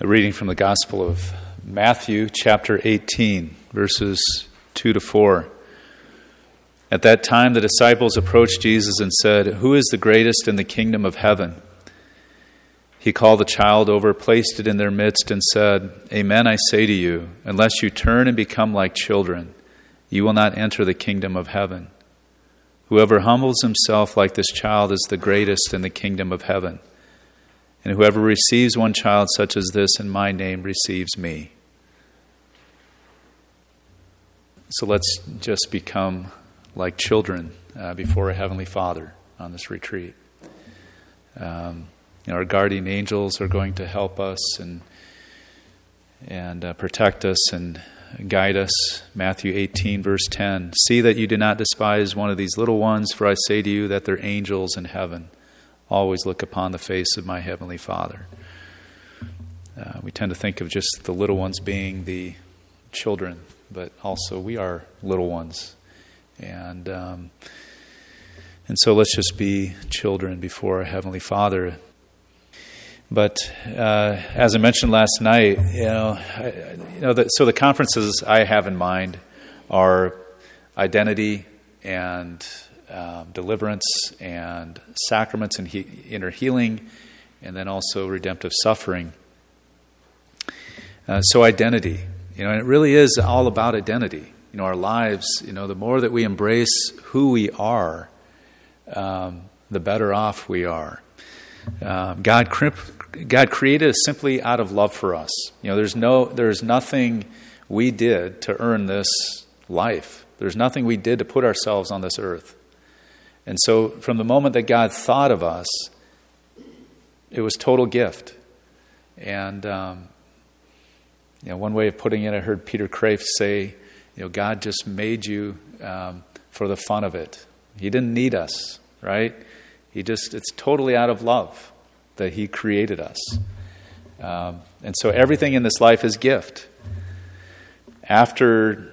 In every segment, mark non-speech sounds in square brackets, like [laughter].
A reading from the Gospel of Matthew, chapter 18, verses 2 to 4. At that time, the disciples approached Jesus and said, Who is the greatest in the kingdom of heaven? He called the child over, placed it in their midst, and said, Amen, I say to you, unless you turn and become like children, you will not enter the kingdom of heaven. Whoever humbles himself like this child is the greatest in the kingdom of heaven. And whoever receives one child such as this in my name receives me. So let's just become like children uh, before a Heavenly Father on this retreat. Um, you know, our guardian angels are going to help us and, and uh, protect us and guide us. Matthew 18, verse 10 See that you do not despise one of these little ones, for I say to you that they're angels in heaven always look upon the face of my Heavenly Father. Uh, we tend to think of just the little ones being the children, but also we are little ones. And, um, and so let's just be children before our Heavenly Father. But uh, as I mentioned last night, you know, I, you know, the, so the conferences I have in mind are identity and um, deliverance and sacraments and he, inner healing, and then also redemptive suffering. Uh, so, identity, you know, and it really is all about identity. You know, our lives, you know, the more that we embrace who we are, um, the better off we are. Um, God, God created us simply out of love for us. You know, there's no, there's nothing we did to earn this life. There's nothing we did to put ourselves on this earth. And so, from the moment that God thought of us, it was total gift. And um, you know, one way of putting it, I heard Peter Kreeft say, you know, God just made you um, for the fun of it. He didn't need us, right? He just, it's totally out of love that He created us. Um, and so everything in this life is gift. After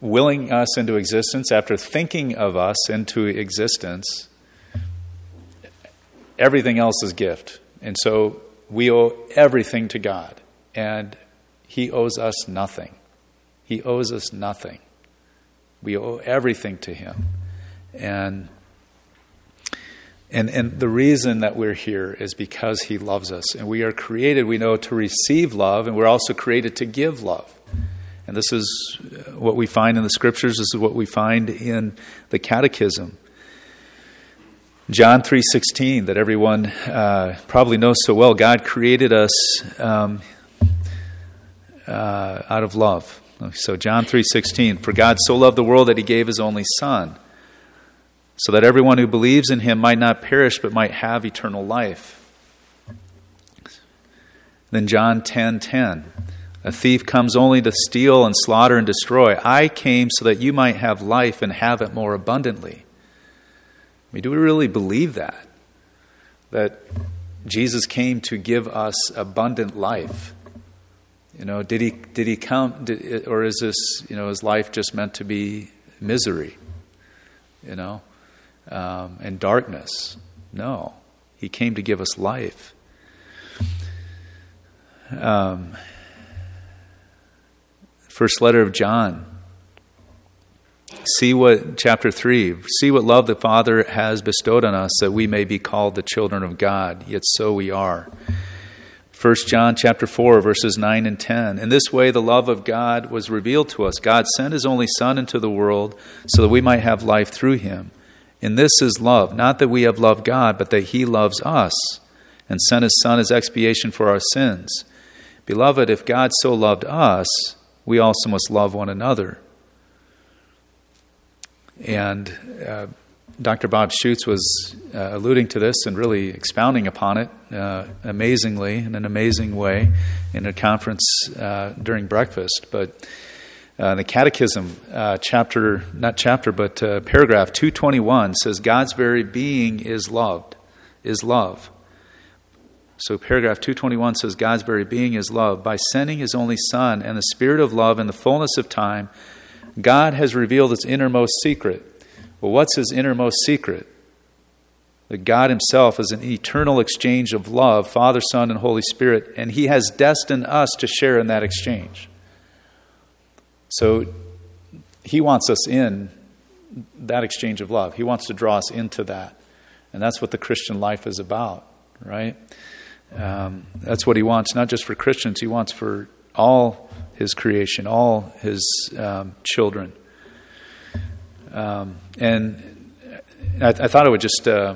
willing us into existence, after thinking of us into existence, everything else is gift. And so we owe everything to God, and He owes us nothing. He owes us nothing. We owe everything to Him. And and, and the reason that we're here is because He loves us. And we are created, we know, to receive love, and we're also created to give love. And this is what we find in the scriptures, this is what we find in the catechism. John 3:16 that everyone uh, probably knows so well God created us um, uh, out of love. So John 3:16 for God so loved the world that he gave his only son so that everyone who believes in him might not perish but might have eternal life. Then John 10:10 10, 10, a thief comes only to steal and slaughter and destroy. I came so that you might have life and have it more abundantly. I mean, do we really believe that? That Jesus came to give us abundant life? You know, did he did he come, did, or is this you know is life just meant to be misery? You know, um, and darkness? No, he came to give us life. Um, First letter of John. See what, chapter 3, see what love the Father has bestowed on us that we may be called the children of God, yet so we are. 1 John chapter 4 verses 9 and 10. In this way the love of God was revealed to us. God sent his only son into the world so that we might have life through him. And this is love, not that we have loved God, but that he loves us and sent his son as expiation for our sins. Beloved, if God so loved us, we also must love one another. And uh, Dr. Bob Schuchts was uh, alluding to this and really expounding upon it uh, amazingly, in an amazing way, in a conference uh, during breakfast. But uh, the Catechism, uh, chapter, not chapter, but paragraph 221 says, God's very being is loved, is love. So, paragraph 221 says, God's very being is love. By sending his only Son and the Spirit of love in the fullness of time, God has revealed its innermost secret. Well, what's his innermost secret? that God Himself is an eternal exchange of love, Father, Son, and Holy Spirit, and He has destined us to share in that exchange. So He wants us in that exchange of love. He wants to draw us into that. And that's what the Christian life is about, right? Um, that's what He wants, not just for Christians, He wants for all His creation, all His um, children. Um, and I, I, thought I would just. Uh,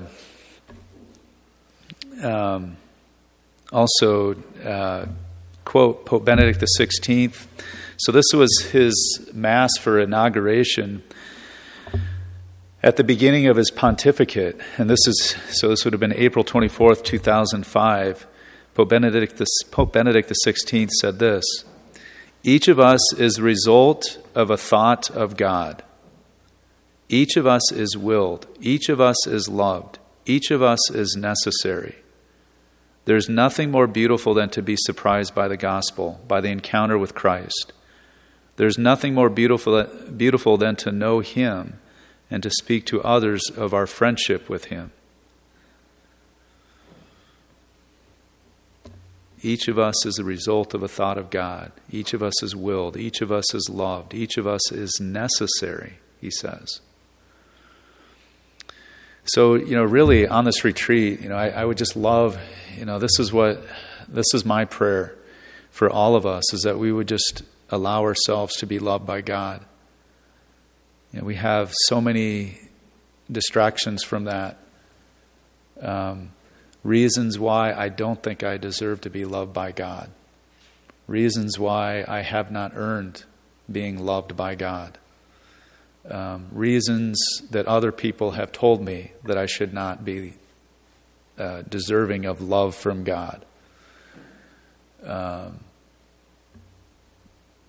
also uh, quote Pope Benedict XVI. So this was his mass for inauguration at the beginning of his pontificate, and this is so. This would have been April twenty fourth, two thousand five. Pope Benedict, the, Pope Benedict XVI said this Each of us is the result of a thought of God. Each of us is willed. Each of us is loved. Each of us is necessary. There's nothing more beautiful than to be surprised by the gospel, by the encounter with Christ. There's nothing more beautiful, beautiful than to know Him and to speak to others of our friendship with Him. Each of us is a result of a thought of God. Each of us is willed. Each of us is loved. Each of us is necessary, he says. So, you know, really on this retreat, you know, I, I would just love, you know, this is what, this is my prayer for all of us is that we would just allow ourselves to be loved by God. You know, we have so many distractions from that. Um, reasons why I don't think I deserve to be loved by God. Reasons why I have not earned being loved by God um, reasons that other people have told me that I should not be uh, deserving of love from God. Um,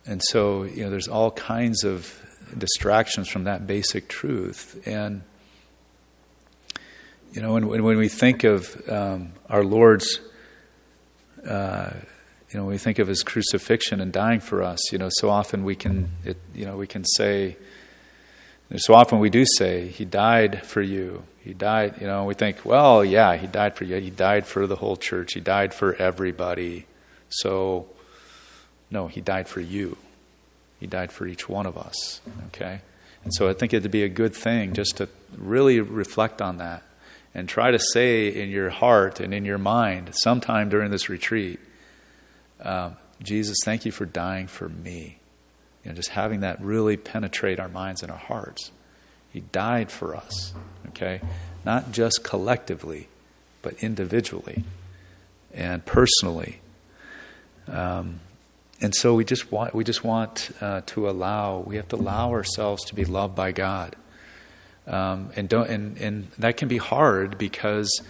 and so, you know, there's all kinds of distractions from that basic truth. And, you know, when, when we think of um, our Lord's, uh, you know, when we think of His crucifixion and dying for us, you know, so often we can, it, you know, we can say, so often we do say, He died for you. He died, you know, we think, well, yeah, He died for you. He died for the whole church. He died for everybody. So, no, He died for you. He died for each one of us, okay? And so I think it'd be a good thing just to really reflect on that and try to say in your heart and in your mind sometime during this retreat, um, Jesus, thank you for dying for me. You know, just having that really penetrate our minds and our hearts. He died for us, okay? Not just collectively, but individually and personally. Um, and so we just want we just want uh, to allow we have to allow ourselves to be loved by God, um, and don't and and that can be hard because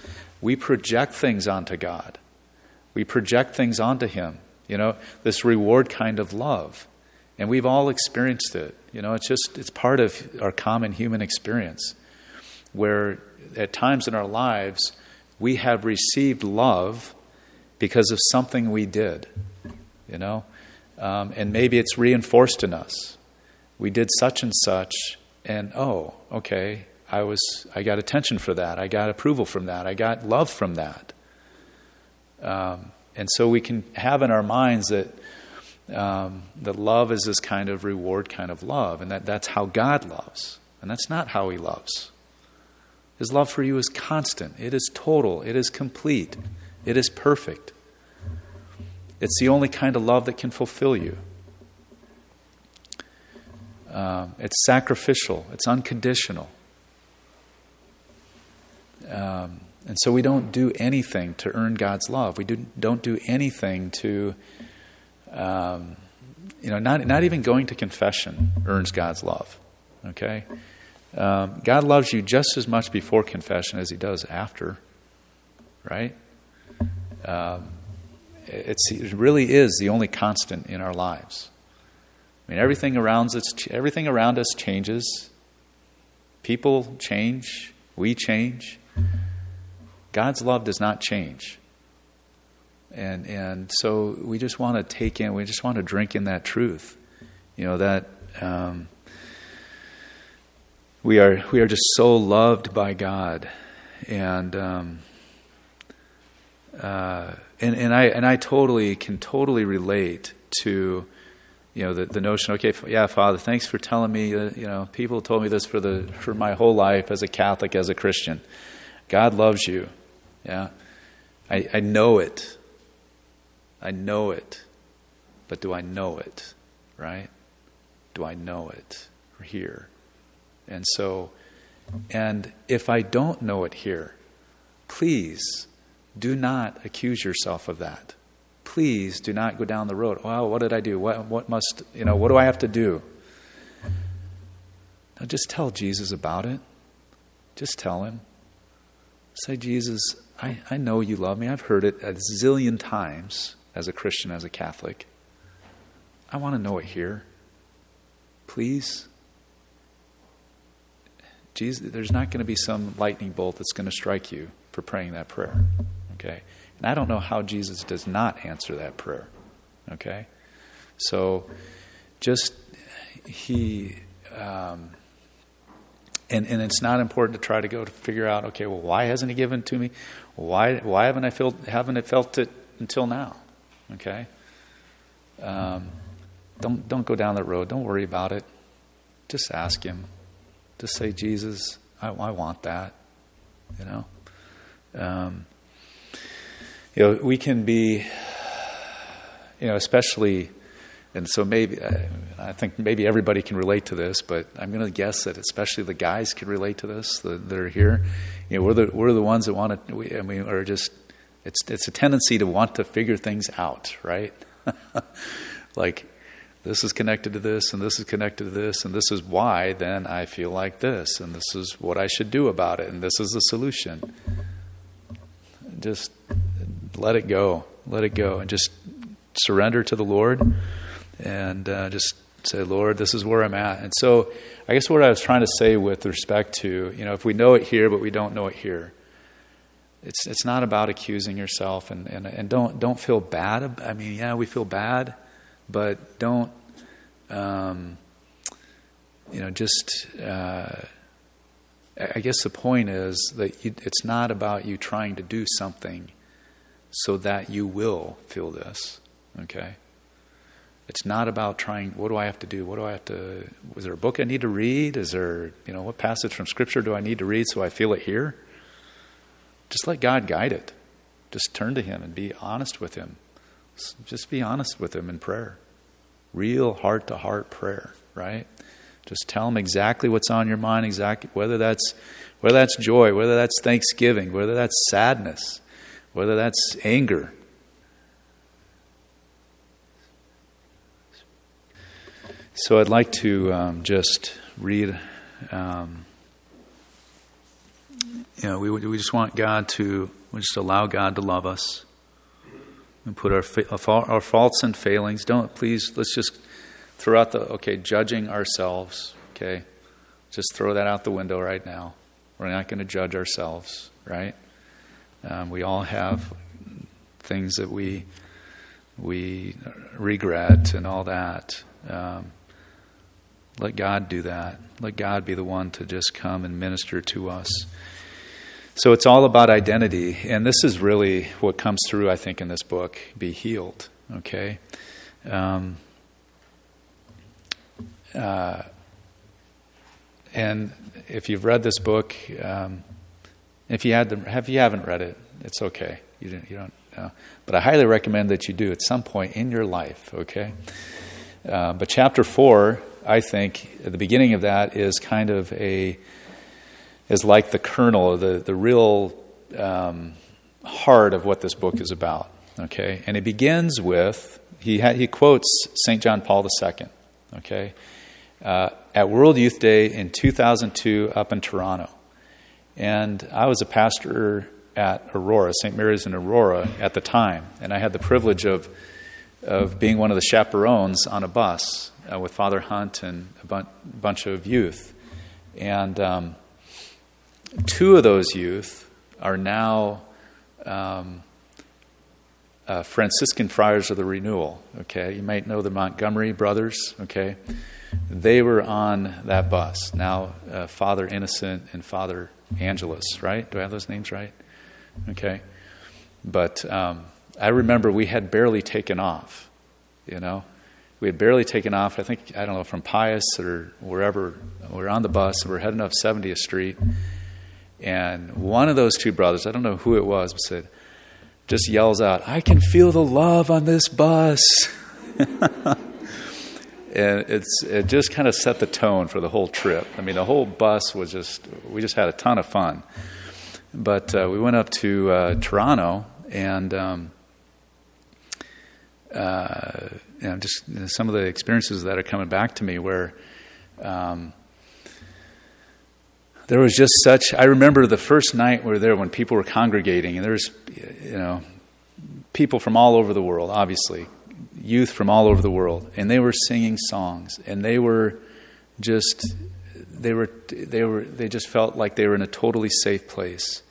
we project things onto God, we project things onto Him. You know this reward kind of love, and we've all experienced it. You know, it's just, it's part of our common human experience where at times in our lives we have received love because of something we did, you know? Um, and maybe it's reinforced in us. We did such and such, and oh, okay, I was, I got attention for that. I got approval from that. I got love from that. Um, and so we can have in our minds that um, that love is this kind of reward kind of love, and that that's how God loves. And that's not how He loves. His love for you is constant, it is total, it is complete, it is perfect. It's the only kind of love that can fulfill you. Um, it's sacrificial, it's unconditional. Um, and so we don't do anything to earn God's love. We do, don't do anything to um, you know, not, not even going to confession earns God's love. Okay? Um, God loves you just as much before confession as he does after, right? Um, it really is the only constant in our lives. I mean, everything around us, everything around us changes. People change. We change. God's love does not change. And, and so we just want to take in, we just want to drink in that truth. You know, that um, we, are, we are just so loved by God. and um, uh, and and I and I totally can totally relate to you know the, the notion okay yeah father thanks for telling me uh, you know people told me this for the for my whole life as a catholic as a christian. God loves you. Yeah. I i know it. I know it. But do i know it? Right? Do i know it here? And so and if i don't know it here please do not accuse yourself of that please do not go down the road. Well, what did I do? What, what must, you know, what do I have to do? Now just tell Jesus about it. Just tell him. Say, Jesus, I, I know you love me. I've heard it a zillion times as a Christian, as a Catholic. I want to know it here. Please. Jesus, there's not going to be some lightning bolt that's going to strike you for praying that prayer. Okay? And I don't know how Jesus does not answer that prayer. Okay? So just, he, um, and, and it's not important to try to go to figure out, okay, well, why hasn't he given to me? Why, why haven't I felt, haven't I felt it until now? Okay? Um, don't, don't go down that road. Don't worry about it. Just ask him. Just say, Jesus, I, I want that. You know? Um, you know, we can be, you know, especially, and so maybe, I think maybe everybody can relate to this, but I'm going to guess that especially the guys can relate to this that, that are here. You know, we're the, we're the ones that want to, we, I mean, are just, it's, it's a tendency to want to figure things out, right? [laughs] like, this is connected to this, and this is connected to this, and this is why then I feel like this, and this is what I should do about it, and this is the solution. Just let it go. Let it go. And just surrender to the Lord and uh, just say, Lord, this is where I'm at. And so I guess what I was trying to say with respect to, you know, if we know it here, but we don't know it here, it's, it's not about accusing yourself and, and, and don't, don't feel bad. I mean, yeah, we feel bad, but don't, um, you know, just, uh, I guess the point is that it's not about you trying to do something so that you will feel this. Okay? It's not about trying, what do I have to do? What do I have to, is there a book I need to read? Is there, you know, what passage from Scripture do I need to read so I feel it here? Just let God guide it. Just turn to Him and be honest with Him. Just be honest with Him in prayer. Real heart to heart prayer, right? Just tell them exactly what's on your mind, exactly whether that's whether that's joy, whether that's thanksgiving, whether that's sadness whether that's anger. So I'd like to um, just read. Um, you know, we, we just want God to, we just allow God to love us and put our, our faults and failings. Don't, please, let's just throw out the, okay, judging ourselves, okay? Just throw that out the window right now. We're not going to judge ourselves, right? Um, we all have things that we we regret and all that. Um, let God do that. Let God be the one to just come and minister to us. So it's all about identity, and this is really what comes through, I think, in this book. Be healed. Okay. Um, uh, and if you've read this book, um, if you had the, if you haven't read it, it's okay. You don't, you don't know. But I highly recommend that you do at some point in your life. Okay. Uh, but chapter four, I think, at the beginning of that is kind of a is like the kernel, the the real um, heart of what this book is about. Okay, and it begins with he ha- he quotes Saint John Paul II. Okay, uh, at World Youth Day in 2002 up in Toronto. And I was a pastor at Aurora, St. Mary's in Aurora at the time. And I had the privilege of, of being one of the chaperones on a bus uh, with Father Hunt and a bun- bunch of youth. And um, two of those youth are now um, uh, Franciscan Friars of the Renewal. Okay, you might know the Montgomery brothers. Okay, they were on that bus. Now, uh, Father Innocent and Father Angelus. right? Do I have those names right? Okay. But um, I remember we had barely taken off, you know. We had barely taken off, I think, I don't know, from Pius or wherever. We are on the bus, we are heading up 70th Street. And one of those two brothers, I don't know who it was, but said, just yells out, I can feel the love on this bus. [laughs] and it's, it just kind of set the tone for the whole trip. I mean, the whole bus was just, we just had a ton of fun. But uh, we went up to uh, Toronto and. Um, uh, you know, just some of the experiences that are coming back to me where um, there was just such. I remember the first night we were there when people were congregating, and there was, you know, people from all over the world, obviously, youth from all over the world, and they were singing songs, and they were just, they were, they were, they just felt like they were in a totally safe place,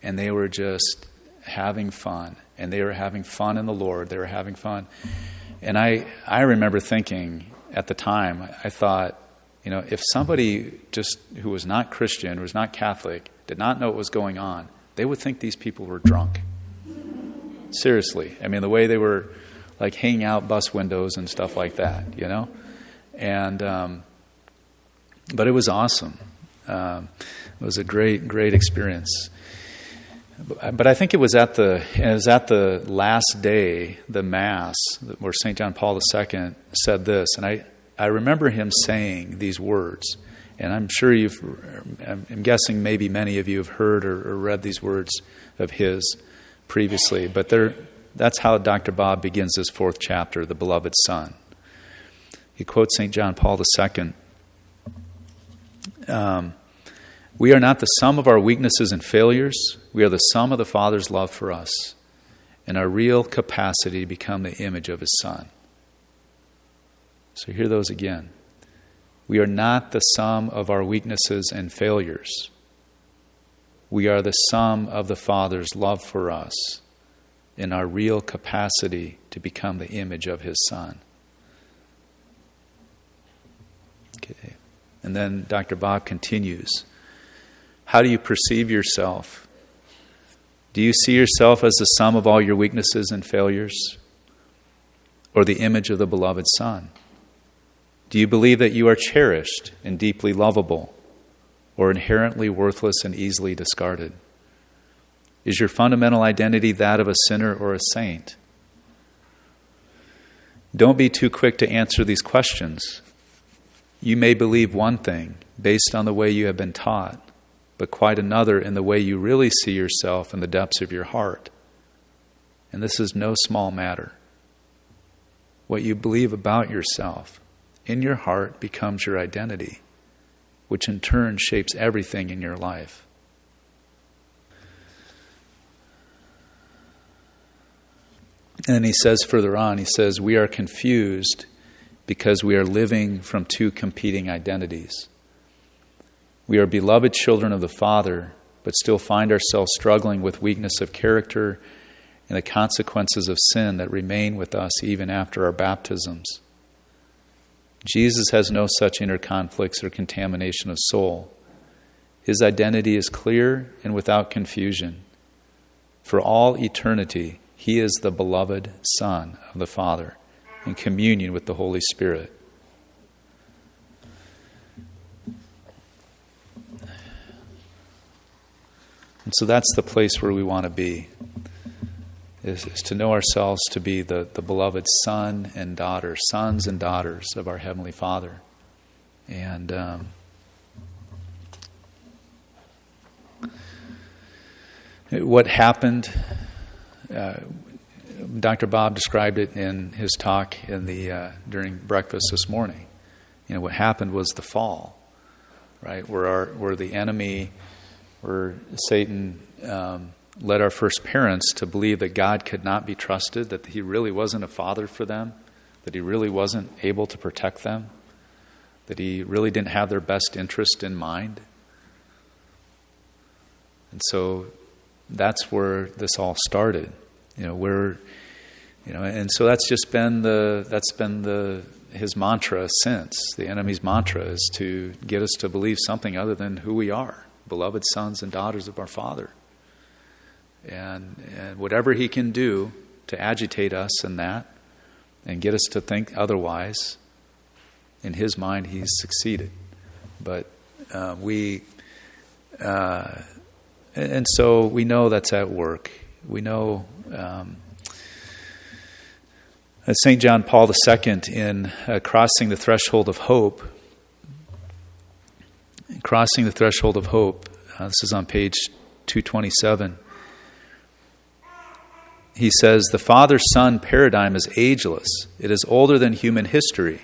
and they were just having fun, and they were having fun in the Lord. They were having fun. And I, I remember thinking at the time, I thought, you know, if somebody just who was not Christian, who was not Catholic, did not know what was going on, they would think these people were drunk. Seriously. I mean, the way they were like hanging out bus windows and stuff like that, you know? And, um, but it was awesome. Um, it was a great, great experience. But I think it was at the it was at the last day, the mass, where St. John Paul II said this, and I, I remember him saying these words, and I'm sure you've, I'm guessing maybe many of you have heard or, or read these words of his previously, but that's how Dr. Bob begins this fourth chapter, the beloved Son. He quotes St. John Paul II. Um, we are not the sum of our weaknesses and failures. We are the sum of the Father's love for us and our real capacity to become the image of His Son. So, hear those again. We are not the sum of our weaknesses and failures. We are the sum of the Father's love for us and our real capacity to become the image of His Son. Okay. And then Dr. Bob continues. How do you perceive yourself? Do you see yourself as the sum of all your weaknesses and failures? Or the image of the beloved Son? Do you believe that you are cherished and deeply lovable, or inherently worthless and easily discarded? Is your fundamental identity that of a sinner or a saint? Don't be too quick to answer these questions. You may believe one thing based on the way you have been taught but quite another in the way you really see yourself in the depths of your heart. And this is no small matter. What you believe about yourself in your heart becomes your identity, which in turn shapes everything in your life. And he says further on, he says, We are confused because we are living from two competing identities. We are beloved children of the Father, but still find ourselves struggling with weakness of character and the consequences of sin that remain with us even after our baptisms. Jesus has no such inner conflicts or contamination of soul. His identity is clear and without confusion. For all eternity, he is the beloved Son of the Father in communion with the Holy Spirit. And so that's the place where we want to be, is, is to know ourselves to be the, the beloved son and daughter, sons and daughters of our Heavenly Father. And um, what happened, uh, Dr. Bob described it in his talk in the, uh, during breakfast this morning. You know, what happened was the fall, right? Where, our, where the enemy where Satan um, led our first parents to believe that God could not be trusted, that He really wasn't a father for them, that He really wasn't able to protect them, that He really didn't have their best interest in mind. And so that's where this all started. You know, where you know, and so that's just been the that's been the his mantra since. The enemy's mantra is to get us to believe something other than who we are beloved sons and daughters of our Father. And, and whatever He can do to agitate us in that and get us to think otherwise, in His mind, He's succeeded. But uh, we, uh, and so we know that's at work. We know um, St. John Paul II, in uh, Crossing the Threshold of Hope, Crossing the Threshold of Hope, uh, this is on page 227. He says, The father son paradigm is ageless, it is older than human history.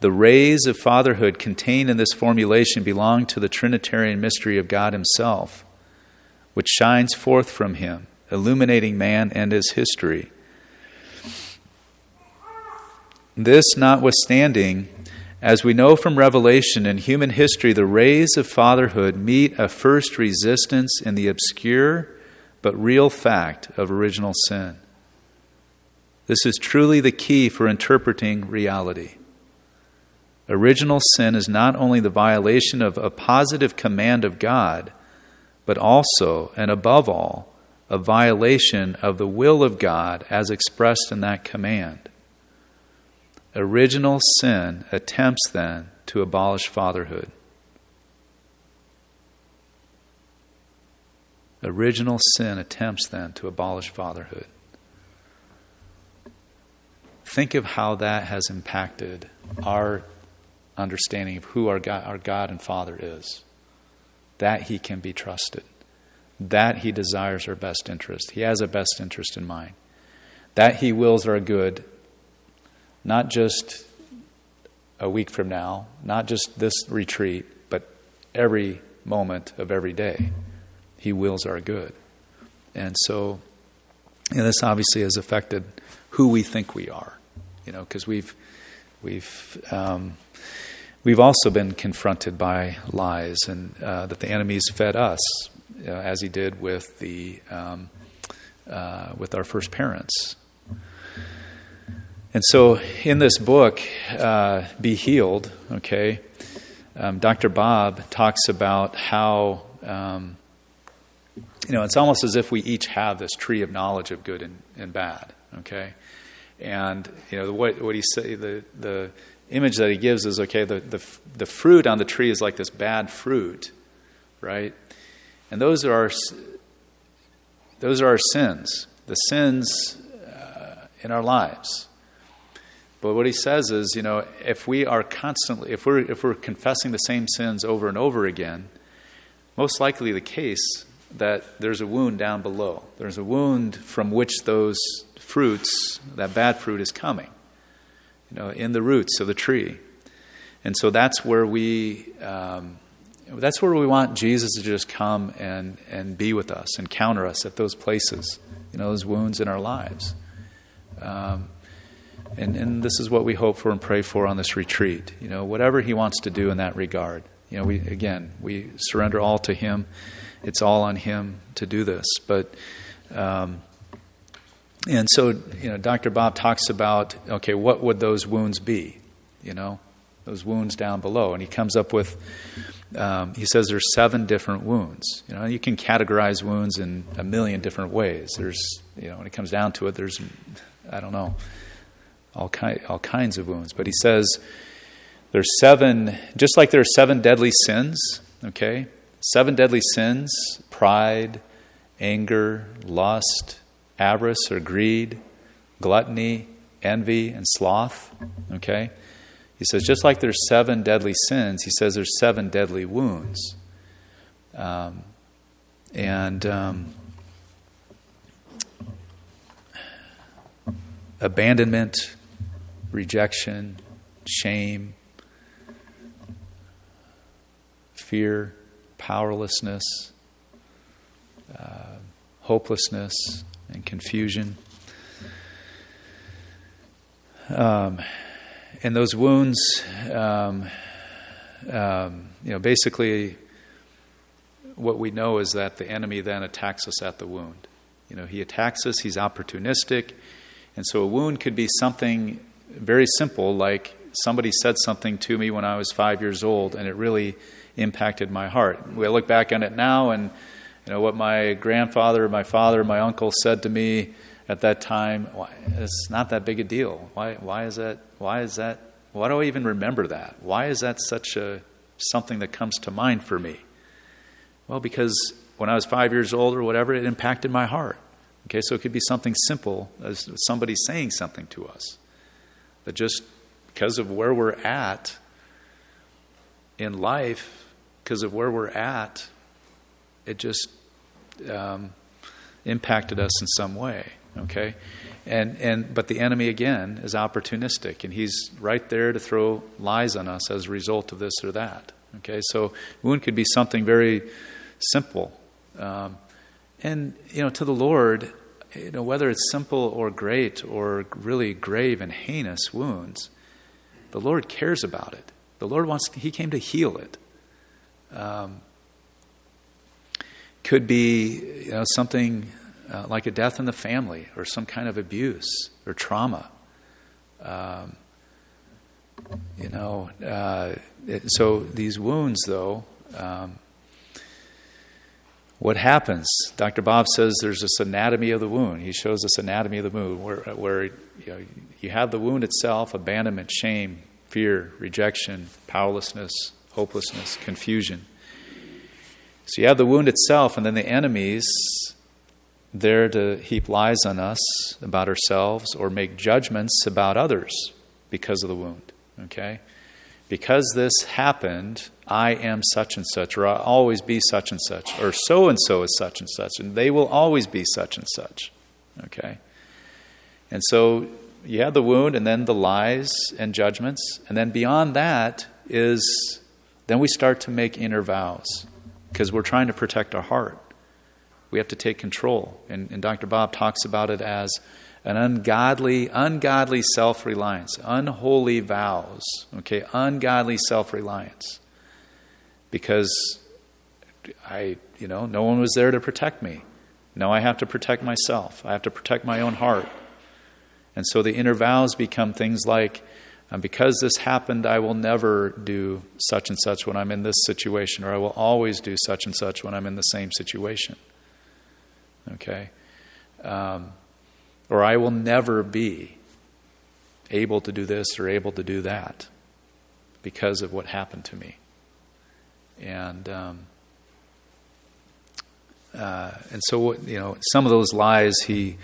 The rays of fatherhood contained in this formulation belong to the Trinitarian mystery of God Himself, which shines forth from Him, illuminating man and his history. This notwithstanding, as we know from Revelation and human history, the rays of fatherhood meet a first resistance in the obscure but real fact of original sin. This is truly the key for interpreting reality. Original sin is not only the violation of a positive command of God, but also, and above all, a violation of the will of God as expressed in that command. Original sin attempts then to abolish fatherhood. Original sin attempts then to abolish fatherhood. Think of how that has impacted our understanding of who our God, our God and Father is. That He can be trusted. That He desires our best interest. He has a best interest in mind. That He wills our good, not just a week from now, not just this retreat, but every moment of every day. He wills our good. And so, this obviously has affected who we think we are, you know, because we've, we've, um, We've also been confronted by lies and uh, that the enemy's fed us, uh, as he did with the um, uh, with our first parents. And so, in this book, uh, "Be Healed," okay, um, Dr. Bob talks about how um, you know it's almost as if we each have this tree of knowledge of good and, and bad, okay, and you know what what he say the the image that he gives is okay, the, the, the fruit on the tree is like this bad fruit, right? And those are our, those are our sins, the sins uh, in our lives. But what he says is, you know, if we are constantly, if we're, if we're confessing the same sins over and over again, most likely the case that there's a wound down below. There's a wound from which those fruits, that bad fruit, is coming you know, in the roots of the tree. And so that's where we, um, that's where we want Jesus to just come and, and be with us, encounter us at those places, you know, those wounds in our lives. Um, and, and this is what we hope for and pray for on this retreat. You know, whatever He wants to do in that regard. You know, we again we surrender all to Him. It's all on Him to do this. But um, and so, you know, Dr. Bob talks about, okay, what would those wounds be? You know, those wounds down below. And he comes up with, um, he says there's seven different wounds. You know, you can categorize wounds in a million different ways. There's, you know, when it comes down to it, there's, I don't know, all, ki- all kinds of wounds. But he says there's seven, just like there are seven deadly sins, okay? Seven deadly sins pride, anger, lust, avarice or greed, gluttony, envy, and sloth. Okay? He says, just like there's seven deadly sins, he says there's seven deadly wounds. Um, and um, abandonment, rejection, shame, fear, powerlessness, uh, hopelessness, and confusion. Um, and those wounds, um, um, you know, basically, what we know is that the enemy then attacks us at the wound. You know, he attacks us, he's opportunistic. And so a wound could be something very simple, like somebody said something to me when I was five years old, and it really impacted my heart. We look back on it now, and you know what my grandfather, my father, my uncle said to me at that time. It's not that big a deal. Why? Why is that? Why is that? Why do I even remember that? Why is that such a something that comes to mind for me? Well, because when I was five years old or whatever, it impacted my heart. Okay, so it could be something simple as somebody saying something to us that just because of where we're at in life, because of where we're at, it just um, impacted us in some way. Okay, and and but the enemy again is opportunistic, and he's right there to throw lies on us as a result of this or that. Okay, so wound could be something very simple. Um, and, you know, to the Lord, you know, whether it's simple or great or really grave and heinous wounds, the Lord cares about it. The Lord wants, He came to heal it. Um, could be, you know, something uh, like a death in the family or some kind of abuse or trauma. Um, you know, uh, it, so these wounds, though, um, what happens? Dr. Bob says there's this anatomy of the wound. He shows us anatomy of the wound where, where you, know, you have the wound itself, abandonment, shame, fear, rejection, powerlessness, hopelessness, confusion. So you have the wound itself, and then the enemies there to heap lies on us about ourselves or make judgments about others because of the wound. Okay? Because this happened, I am such and such, or I'll always be such and such, or so and so is such and such, and they will always be such and such. Okay? And so you have the wound, and then the lies and judgments, and then beyond that is then we start to make inner vows because we're trying to protect our heart. We have to take control. And, and Dr. Bob talks about it as an ungodly, ungodly self reliance, unholy vows, okay, ungodly self reliance. Because I, you know, no one was there to protect me. Now I have to protect myself. I have to protect my own heart. And so the inner vows become things like, um, because this happened, I will never do such and such when I'm in this situation, or I will always do such and such when I'm in the same situation. Okay? Um, or I will never be able to do this or able to do that because of what happened to me. And um, uh, and so you know some of those lies he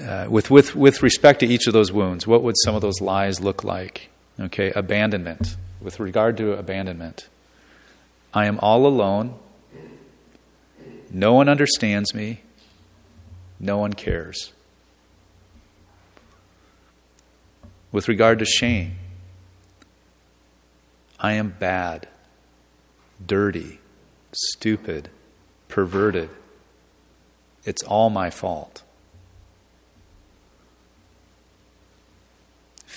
uh, with with with respect to each of those wounds, what would some of those lies look like? Okay, abandonment. With regard to abandonment, I am all alone. No one understands me. No one cares. With regard to shame, I am bad, dirty, stupid, perverted. It's all my fault.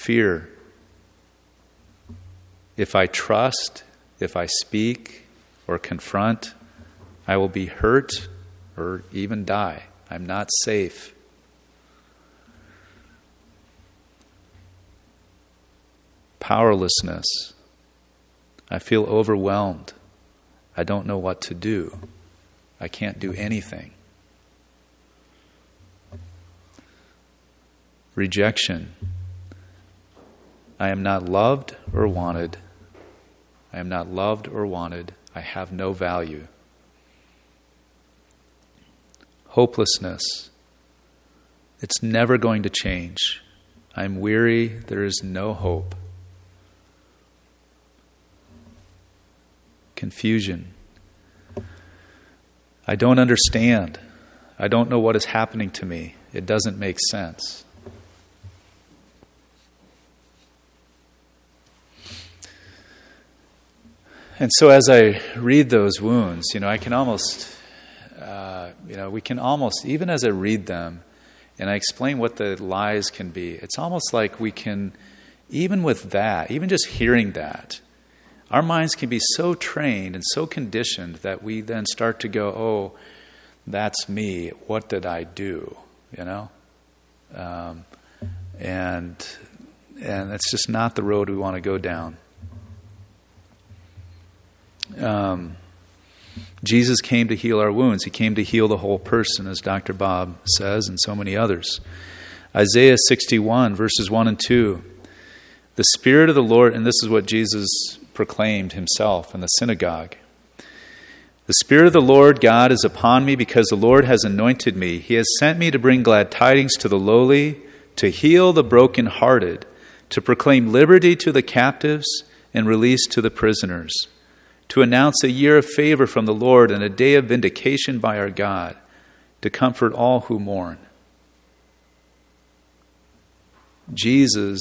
Fear. If I trust, if I speak or confront, I will be hurt or even die. I'm not safe. Powerlessness. I feel overwhelmed. I don't know what to do. I can't do anything. Rejection. I am not loved or wanted. I am not loved or wanted. I have no value hopelessness. It's never going to change. I'm weary, there is no hope. Confusion. I don't understand. I don't know what is happening to me. It doesn't make sense. And so, as I read those wounds, you know, I can almost uh, you know, we can almost, even as I read them and I explain what the lies can be, it's almost like we can, even with that, even just hearing that, our minds can be so trained and so conditioned that we then start to go, oh, that's me. What did I do? You know? Um, and and it's just not the road we want to go down. Um, Jesus came to heal our wounds. He came to heal the whole person, as Dr. Bob says, and so many others. Isaiah 61, verses 1 and 2. The Spirit of the Lord, and this is what Jesus proclaimed himself in the synagogue. The Spirit of the Lord God is upon me because the Lord has anointed me. He has sent me to bring glad tidings to the lowly, to heal the brokenhearted, to proclaim liberty to the captives and release to the prisoners, to announce a year of favor from the Lord and a day of vindication by our God, to comfort all who mourn. Jesus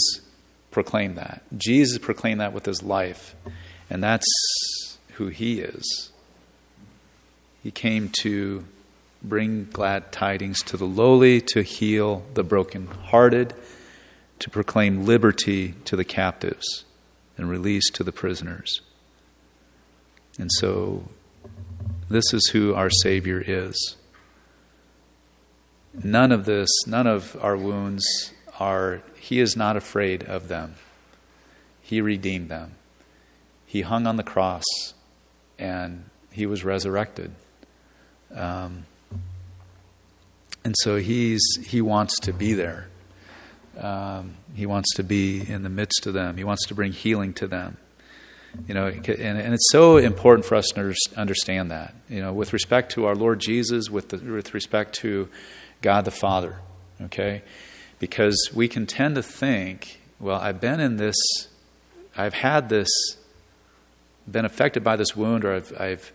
proclaimed that. Jesus proclaimed that with his life, and that's who he is. He came to bring glad tidings to the lowly, to heal the brokenhearted, to proclaim liberty to the captives and release to the prisoners. And so, this is who our Savior is. None of this, none of our wounds are, He is not afraid of them. He redeemed them. He hung on the cross and He was resurrected. Um, and so he's he wants to be there. Um, he wants to be in the midst of them. He wants to bring healing to them. You know, and, and it's so important for us to understand that. You know, with respect to our Lord Jesus, with the, with respect to God the Father. Okay, because we can tend to think, well, I've been in this, I've had this, been affected by this wound, or I've, I've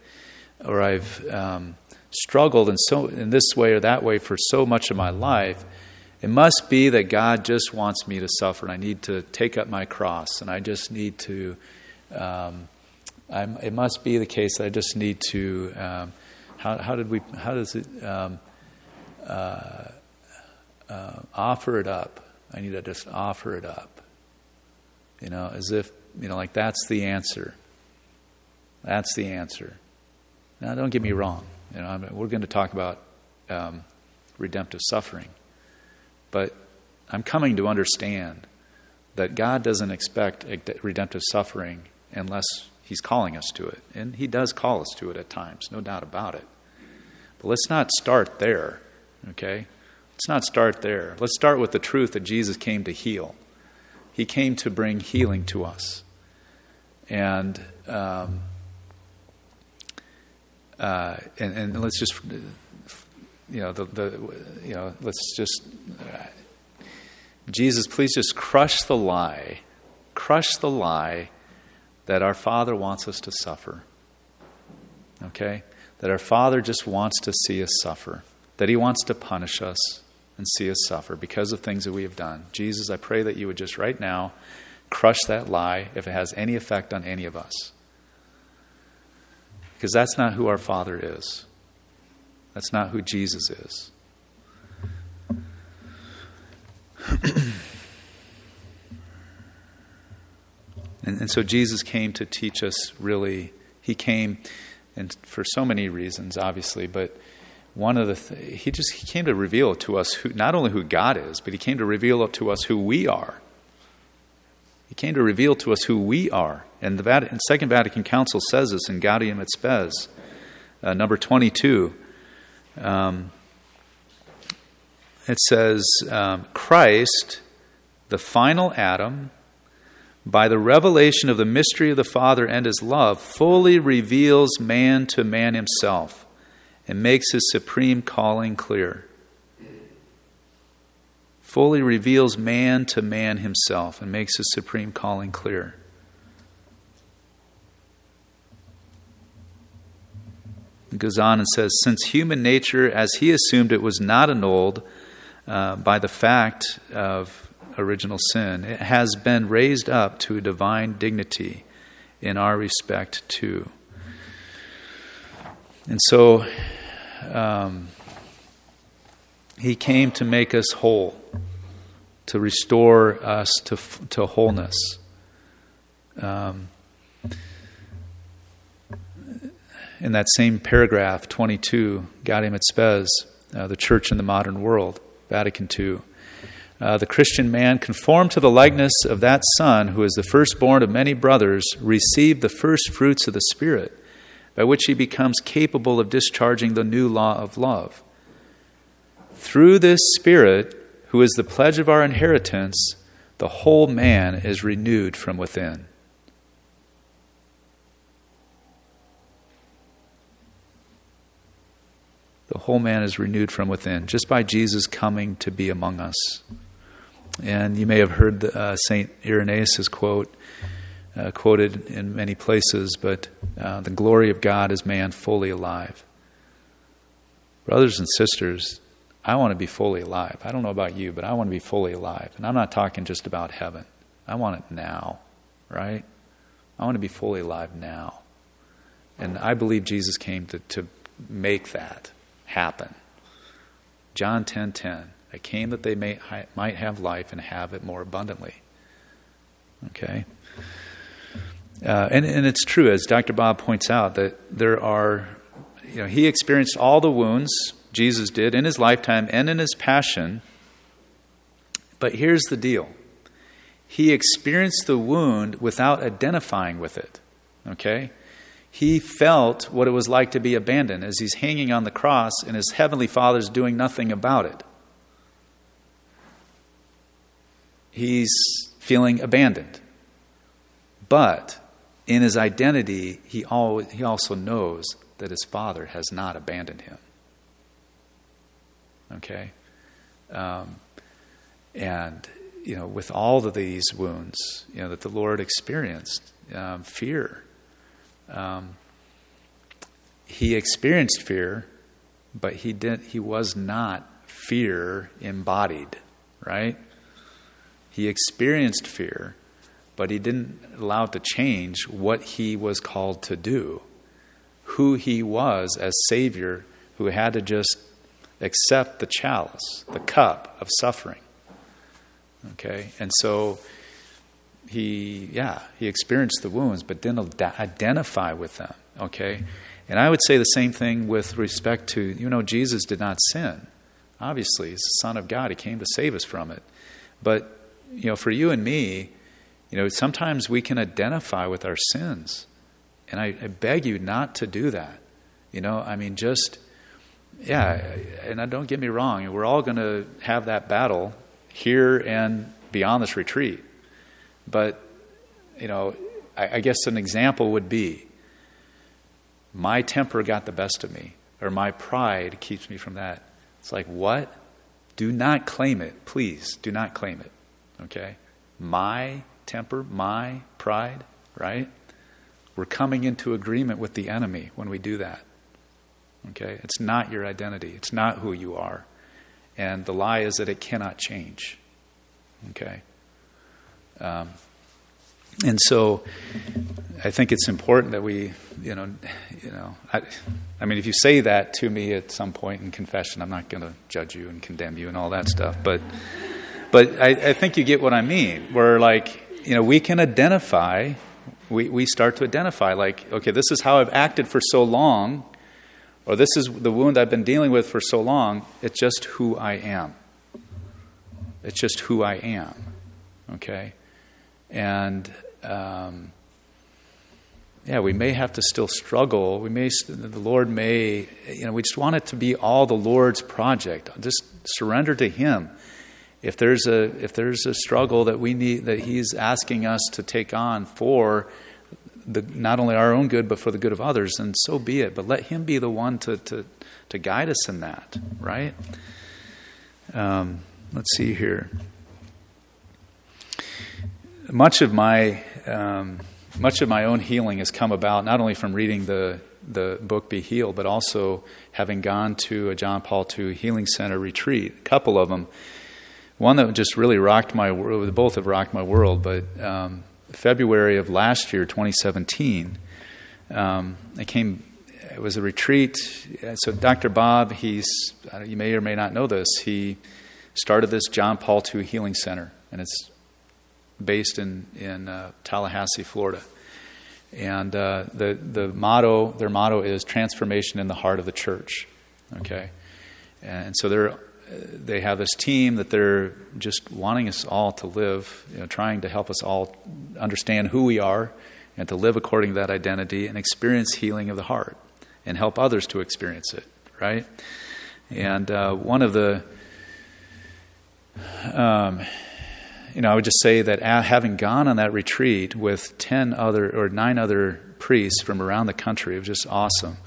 or I've um, struggled in so in this way or that way for so much of my life, it must be that God just wants me to suffer, and I need to take up my cross, and I just need to. Um, it must be the case that I just need to. Um, how, how, did we? How does it? Um, uh, uh, offer it up. I need to just offer it up. You know, as if you know, like that's the answer. That's the answer. Now, don't get me wrong. You know, I mean, we're going to talk about um, redemptive suffering. But I'm coming to understand that God doesn't expect redemptive suffering unless He's calling us to it. And He does call us to it at times, no doubt about it. But let's not start there, okay? Let's not start there. Let's start with the truth that Jesus came to heal. He came to bring healing to us. And um, uh, and, and, let's just, you know, the, the, you know, let's just, uh, Jesus, please just crush the lie, crush the lie that our Father wants us to suffer. Okay? That our Father just wants to see us suffer, that He wants to punish us and see us suffer because of things that we have done. Jesus, I pray that you would just right now crush that lie if it has any effect on any of us because that's not who our Father is. That's not who Jesus is. [clears throat] and, and so Jesus came to teach us really, he came, and for so many reasons, obviously, but one of the th- he just he came to reveal to us who not only who God is, but he came to reveal to us who we are. He came to reveal to us who we are. And the Vatican, Second Vatican Council says this in Gaudium et Spes, uh, number 22. Um, it says, um, Christ, the final Adam, by the revelation of the mystery of the Father and his love, fully reveals man to man himself and makes his supreme calling clear fully reveals man to man himself and makes his supreme calling clear. Goes on and says, Since human nature, as he assumed it, was not annulled uh, by the fact of original sin, it has been raised up to a divine dignity in our respect too. And so, um, he came to make us whole, to restore us to, to wholeness. Um, in that same paragraph, 22, Gaudium et Spes, uh, the Church in the Modern World, Vatican II. Uh, the Christian man, conformed to the likeness of that Son, who is the firstborn of many brothers, received the first fruits of the Spirit by which he becomes capable of discharging the new law of love. Through this Spirit, who is the pledge of our inheritance, the whole man is renewed from within. The whole man is renewed from within, just by Jesus coming to be among us. And you may have heard uh, St. Irenaeus' quote, uh, quoted in many places, but uh, the glory of God is man fully alive. Brothers and sisters, I want to be fully alive. I don't know about you, but I want to be fully alive. And I'm not talking just about heaven, I want it now, right? I want to be fully alive now. And I believe Jesus came to, to make that happen. John 10:10, 10, 10, I came that they may, might have life and have it more abundantly. Okay? Uh, and, and it's true, as Dr. Bob points out, that there are, you know, he experienced all the wounds Jesus did in his lifetime and in his passion. But here's the deal he experienced the wound without identifying with it. Okay? He felt what it was like to be abandoned as he's hanging on the cross and his heavenly Father's doing nothing about it. He's feeling abandoned. But in his identity, he, always, he also knows that his Father has not abandoned him. Okay? Um, and, you know, with all of these wounds, you know, that the Lord experienced, um, fear, um, he experienced fear, but he didn't. He was not fear embodied, right? He experienced fear, but he didn't allow it to change what he was called to do, who he was as Savior, who had to just accept the chalice, the cup of suffering. Okay, and so he, yeah, he experienced the wounds, but didn't identify with them. Okay? And I would say the same thing with respect to, you know, Jesus did not sin. Obviously, he's the Son of God. He came to save us from it. But, you know, for you and me, you know, sometimes we can identify with our sins. And I, I beg you not to do that. You know, I mean, just, yeah, and I don't get me wrong, we're all going to have that battle here and beyond this retreat. But, you know, I, I guess an example would be my temper got the best of me, or my pride keeps me from that. It's like, what? Do not claim it. Please, do not claim it. Okay? My temper, my pride, right? We're coming into agreement with the enemy when we do that. Okay? It's not your identity, it's not who you are. And the lie is that it cannot change. Okay? Um, and so I think it's important that we, you know, you know, I, I, mean, if you say that to me at some point in confession, I'm not going to judge you and condemn you and all that stuff. But, but I, I think you get what I mean. Where like, you know, we can identify, we, we start to identify, like, okay, this is how I've acted for so long, or this is the wound I've been dealing with for so long. It's just who I am. It's just who I am. Okay? And um, yeah, we may have to still struggle. We may, the Lord may, you know, we just want it to be all the Lord's project. Just surrender to Him. If there's a if there's a struggle that we need that He's asking us to take on for the not only our own good but for the good of others, then so be it. But let Him be the one to to to guide us in that. Right. Um, let's see here much of my um, much of my own healing has come about not only from reading the the book Be Healed, but also having gone to a John Paul II Healing Center retreat. A couple of them. One that just really rocked my world. Both have rocked my world. But um, February of last year, 2017, um, I came. It was a retreat. So Dr. Bob, he's you may or may not know this. He started this John Paul II Healing Center, and it's based in in uh, Tallahassee, Florida. And uh, the the motto, their motto is transformation in the heart of the church. Okay, and so they're they have this team that they're just wanting us all to live, you know, trying to help us all understand who we are and to live according to that identity and experience healing of the heart and help others to experience it, right? And uh, one of the, um, you know, I would just say that having gone on that retreat with 10 other or nine other priests from around the country, it was just awesome.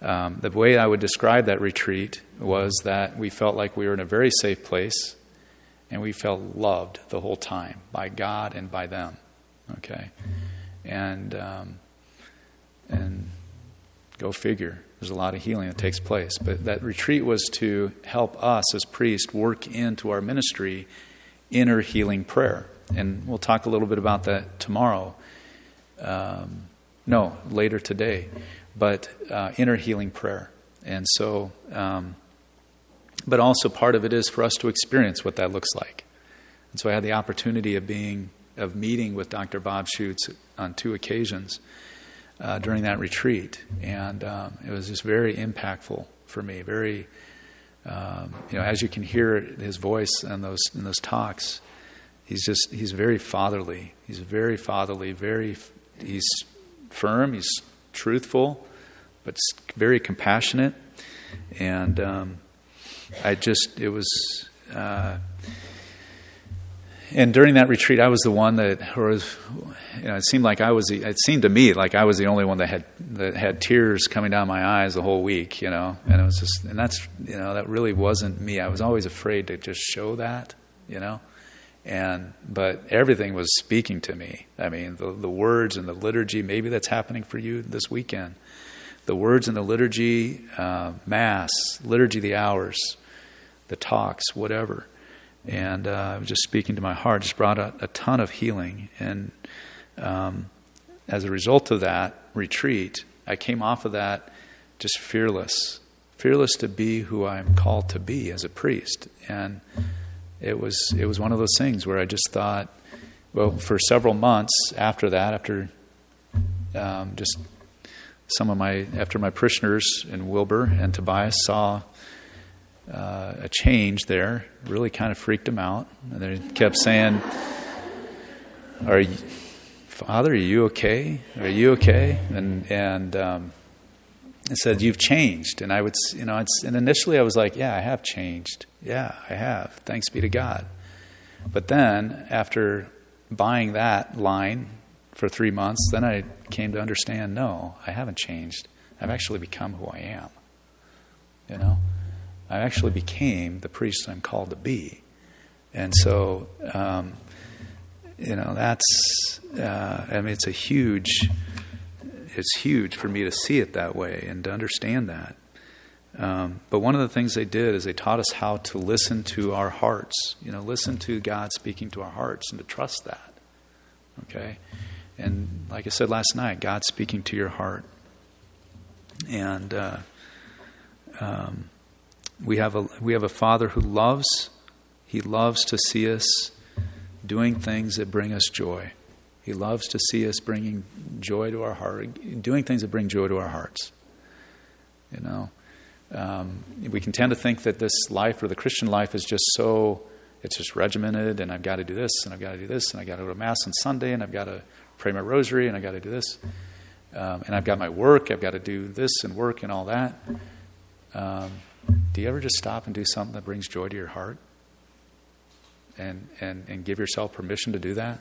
Um, the way I would describe that retreat was that we felt like we were in a very safe place and we felt loved the whole time by God and by them. Okay? And, um, and go figure. There's a lot of healing that takes place. But that retreat was to help us as priests work into our ministry inner healing prayer. And we'll talk a little bit about that tomorrow. Um, no, later today. But uh, inner healing prayer. And so, um, but also part of it is for us to experience what that looks like. And so I had the opportunity of being, of meeting with Dr. Bob Schuchts on two occasions uh, during that retreat. And um, it was just very impactful for me, very um, you know, as you can hear his voice in those in those talks, he's just he's very fatherly. He's very fatherly. Very he's firm. He's truthful, but very compassionate. And um, I just it was. Uh, and during that retreat, I was the one that was, you know, it seemed like I was. It seemed to me like I was the only one that had that had tears coming down my eyes the whole week, you know. And it was just, and that's, you know, that really wasn't me. I was always afraid to just show that, you know. And but everything was speaking to me. I mean, the the words and the liturgy. Maybe that's happening for you this weekend. The words in the liturgy, uh, mass, liturgy, the hours, the talks, whatever and uh, just speaking to my heart just brought a, a ton of healing. And um, as a result of that retreat, I came off of that just fearless, fearless to be who I'm called to be as a priest. And it was it was one of those things where I just thought, well, for several months after that, after um, just some of my after my parishioners in Wilber and Tobias saw uh, a change there. Really kind of freaked him out. And they kept saying, "Are you, Father? Are you okay? Are you okay?" And and um, said, "You've changed." And I would, you know, and initially I was like, "Yeah, I have changed. Yeah, I have. Thanks be to God." But then after buying that line for three months, then I came to understand, no, I haven't changed. I've actually become who I am. You know. I actually became the priest I'm called to be. And so, um, you know, that's, uh, I mean, it's a huge, it's huge for me to see it that way and to understand that. Um, but one of the things they did is they taught us how to listen to our hearts, you know, listen to God speaking to our hearts and to trust that. Okay? And like I said last night, God speaking to your heart. And, uh, um, we have a, we have a Father who loves, He loves to see us doing things that bring us joy. He loves to see us bringing joy to our heart, doing things that bring joy to our hearts. You know, um, we can tend to think that this life or the Christian life is just so, it's just regimented, and I've got to do this, and I've got to do this, and I've got to go to Mass on Sunday, and I've got to pray my rosary, and I've got to do this. Um, and I've got my work, I've got to do this and work and all that. Um, do you ever just stop and do something that brings joy to your heart? And, and, and give yourself permission to do that?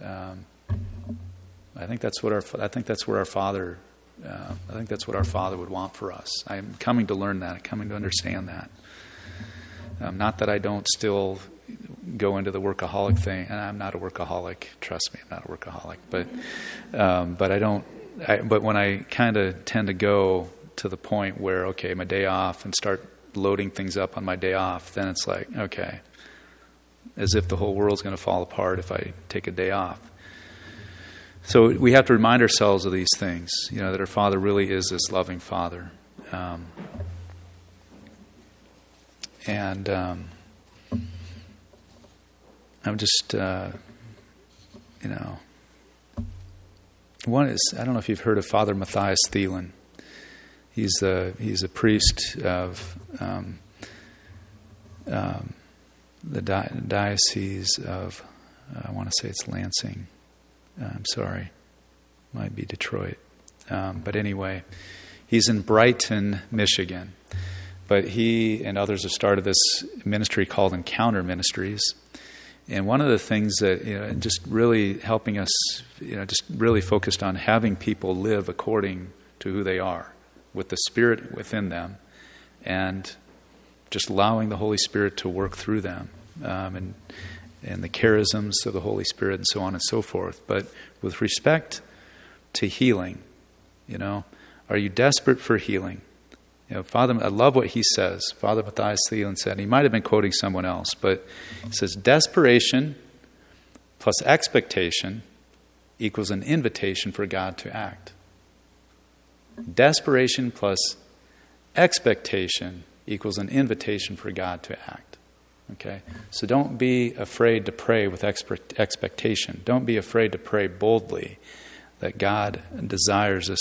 Um, I think that's what our I think that's what our Father uh, I think that's what our Father would want for us. I'm coming to learn that. I'm coming to understand that. Um, not that I don't still go into the workaholic thing, and I'm not a workaholic. Trust me, I'm not a workaholic. But um, but I don't. I, but when I kind of tend to go to the point where, okay, my day off and start loading things up on my day off, then it's like, okay, as if the whole world's going to fall apart if I take a day off. So we have to remind ourselves of these things, you know, that our Father really is this loving Father. Um, and um, I'm just, uh, you know, one is, I don't know if you've heard of Father Mathias Thelen he's a he's a priest of um, um, the di- diocese of I want to say it's Lansing, I'm sorry, might be Detroit. Um, but anyway, he's in Brighton, Michigan. But he and others have started this ministry called Encounter Ministries. And one of the things that, you know, just really helping us, you know, just really focused on having people live according to who they are, with the Spirit within them, and just allowing the Holy Spirit to work through them, um, and and the charisms of the Holy Spirit, and so on and so forth. But with respect to healing, you know, are you desperate for healing? You know, Father, I love what he says. Father Mathias Thelen said, he might have been quoting someone else, but he says, desperation plus expectation equals an invitation for God to act. Desperation plus expectation equals an invitation for God to act. Okay? So don't be afraid to pray with expectation. Don't be afraid to pray boldly that God desires this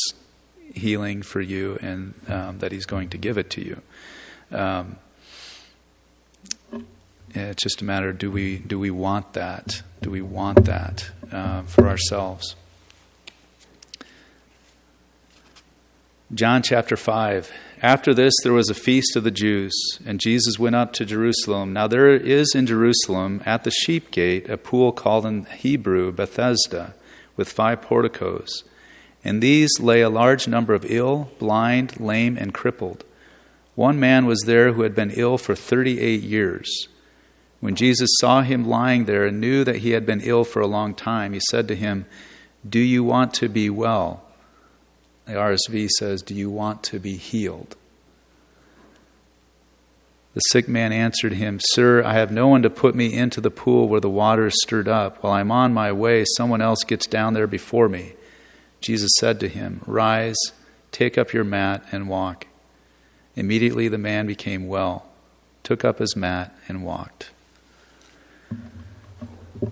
healing for you and um, that He's going to give it to you. Um, it's just a matter: do we do we want that? Do we want that uh, for ourselves? John chapter five. After this, there was a feast of the Jews, and Jesus went up to Jerusalem. Now there is in Jerusalem at the sheep gate a pool called in Hebrew Bethesda, with five porticos. In these lay a large number of ill, blind, lame, and crippled. One man was there who had been ill for 38 years. When Jesus saw him lying there and knew that he had been ill for a long time, he said to him, Do you want to be well? The RSV says, Do you want to be healed? The sick man answered him, Sir, I have no one to put me into the pool where the water is stirred up. While I'm on my way, someone else gets down there before me. Jesus said to him, Rise, take up your mat, and walk. Immediately the man became well, took up his mat, and walked.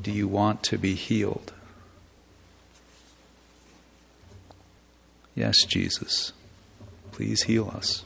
Do you want to be healed? Yes, Jesus. Please heal us.